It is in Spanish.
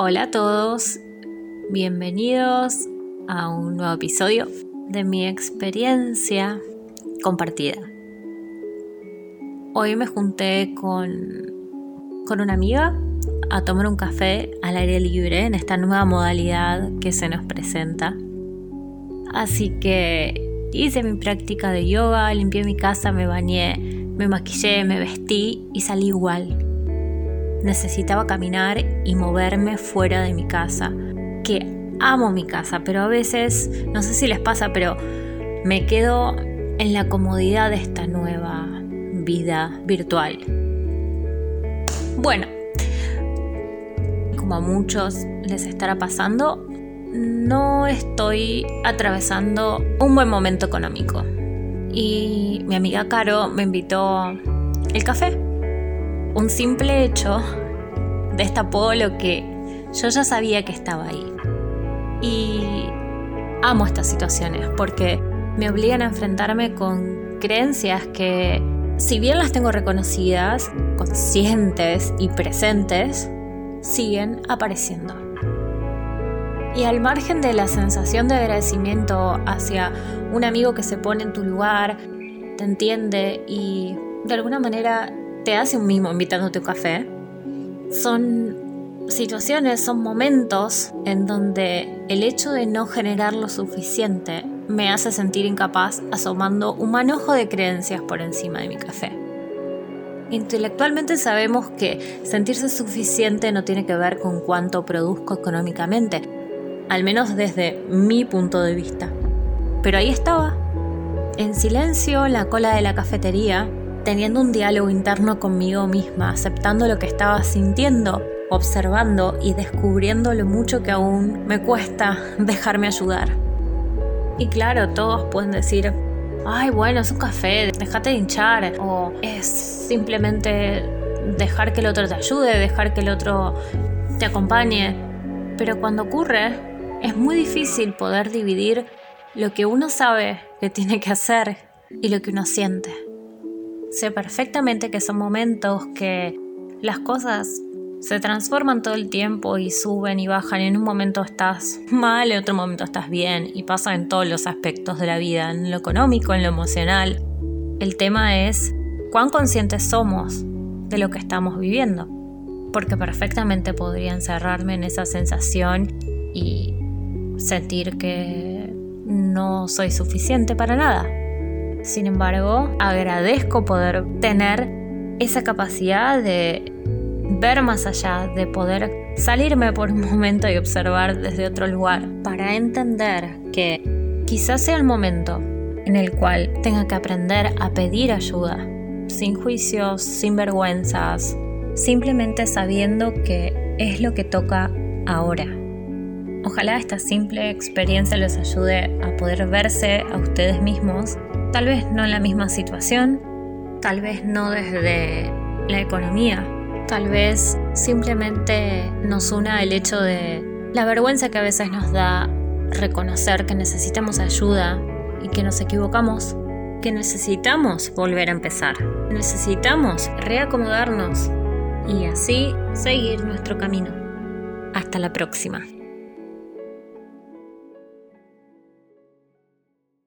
Hola a todos, bienvenidos a un nuevo episodio de mi experiencia compartida. Hoy me junté con, con una amiga a tomar un café al aire libre en esta nueva modalidad que se nos presenta. Así que hice mi práctica de yoga, limpié mi casa, me bañé, me maquillé, me vestí y salí igual. Necesitaba caminar y moverme fuera de mi casa, que amo mi casa, pero a veces, no sé si les pasa, pero me quedo en la comodidad de esta nueva vida virtual. Bueno, como a muchos les estará pasando, no estoy atravesando un buen momento económico. Y mi amiga Caro me invitó el café. Un simple hecho destapó lo que yo ya sabía que estaba ahí. Y amo estas situaciones porque me obligan a enfrentarme con creencias que, si bien las tengo reconocidas, conscientes y presentes, siguen apareciendo. Y al margen de la sensación de agradecimiento hacia un amigo que se pone en tu lugar, te entiende y de alguna manera te hace un mimo invitándote un café, son situaciones, son momentos en donde el hecho de no generar lo suficiente me hace sentir incapaz asomando un manojo de creencias por encima de mi café. Intelectualmente sabemos que sentirse suficiente no tiene que ver con cuánto produzco económicamente, al menos desde mi punto de vista. Pero ahí estaba, en silencio, en la cola de la cafetería, teniendo un diálogo interno conmigo misma, aceptando lo que estaba sintiendo, observando y descubriendo lo mucho que aún me cuesta dejarme ayudar. Y claro, todos pueden decir, ay, bueno, es un café, déjate de hinchar, o es simplemente dejar que el otro te ayude, dejar que el otro te acompañe. Pero cuando ocurre, es muy difícil poder dividir lo que uno sabe que tiene que hacer y lo que uno siente. Sé perfectamente que son momentos que las cosas se transforman todo el tiempo y suben y bajan. en un momento estás mal, en otro momento estás bien. Y pasa en todos los aspectos de la vida, en lo económico, en lo emocional. El tema es cuán conscientes somos de lo que estamos viviendo. Porque perfectamente podría encerrarme en esa sensación y sentir que no soy suficiente para nada. Sin embargo, agradezco poder tener esa capacidad de ver más allá, de poder salirme por un momento y observar desde otro lugar, para entender que quizás sea el momento en el cual tenga que aprender a pedir ayuda, sin juicios, sin vergüenzas, simplemente sabiendo que es lo que toca ahora. Ojalá esta simple experiencia les ayude a poder verse a ustedes mismos, tal vez no en la misma situación, tal vez no desde la economía, Tal vez simplemente nos una el hecho de la vergüenza que a veces nos da reconocer que necesitamos ayuda y que nos equivocamos, que necesitamos volver a empezar, necesitamos reacomodarnos y así seguir nuestro camino. Hasta la próxima.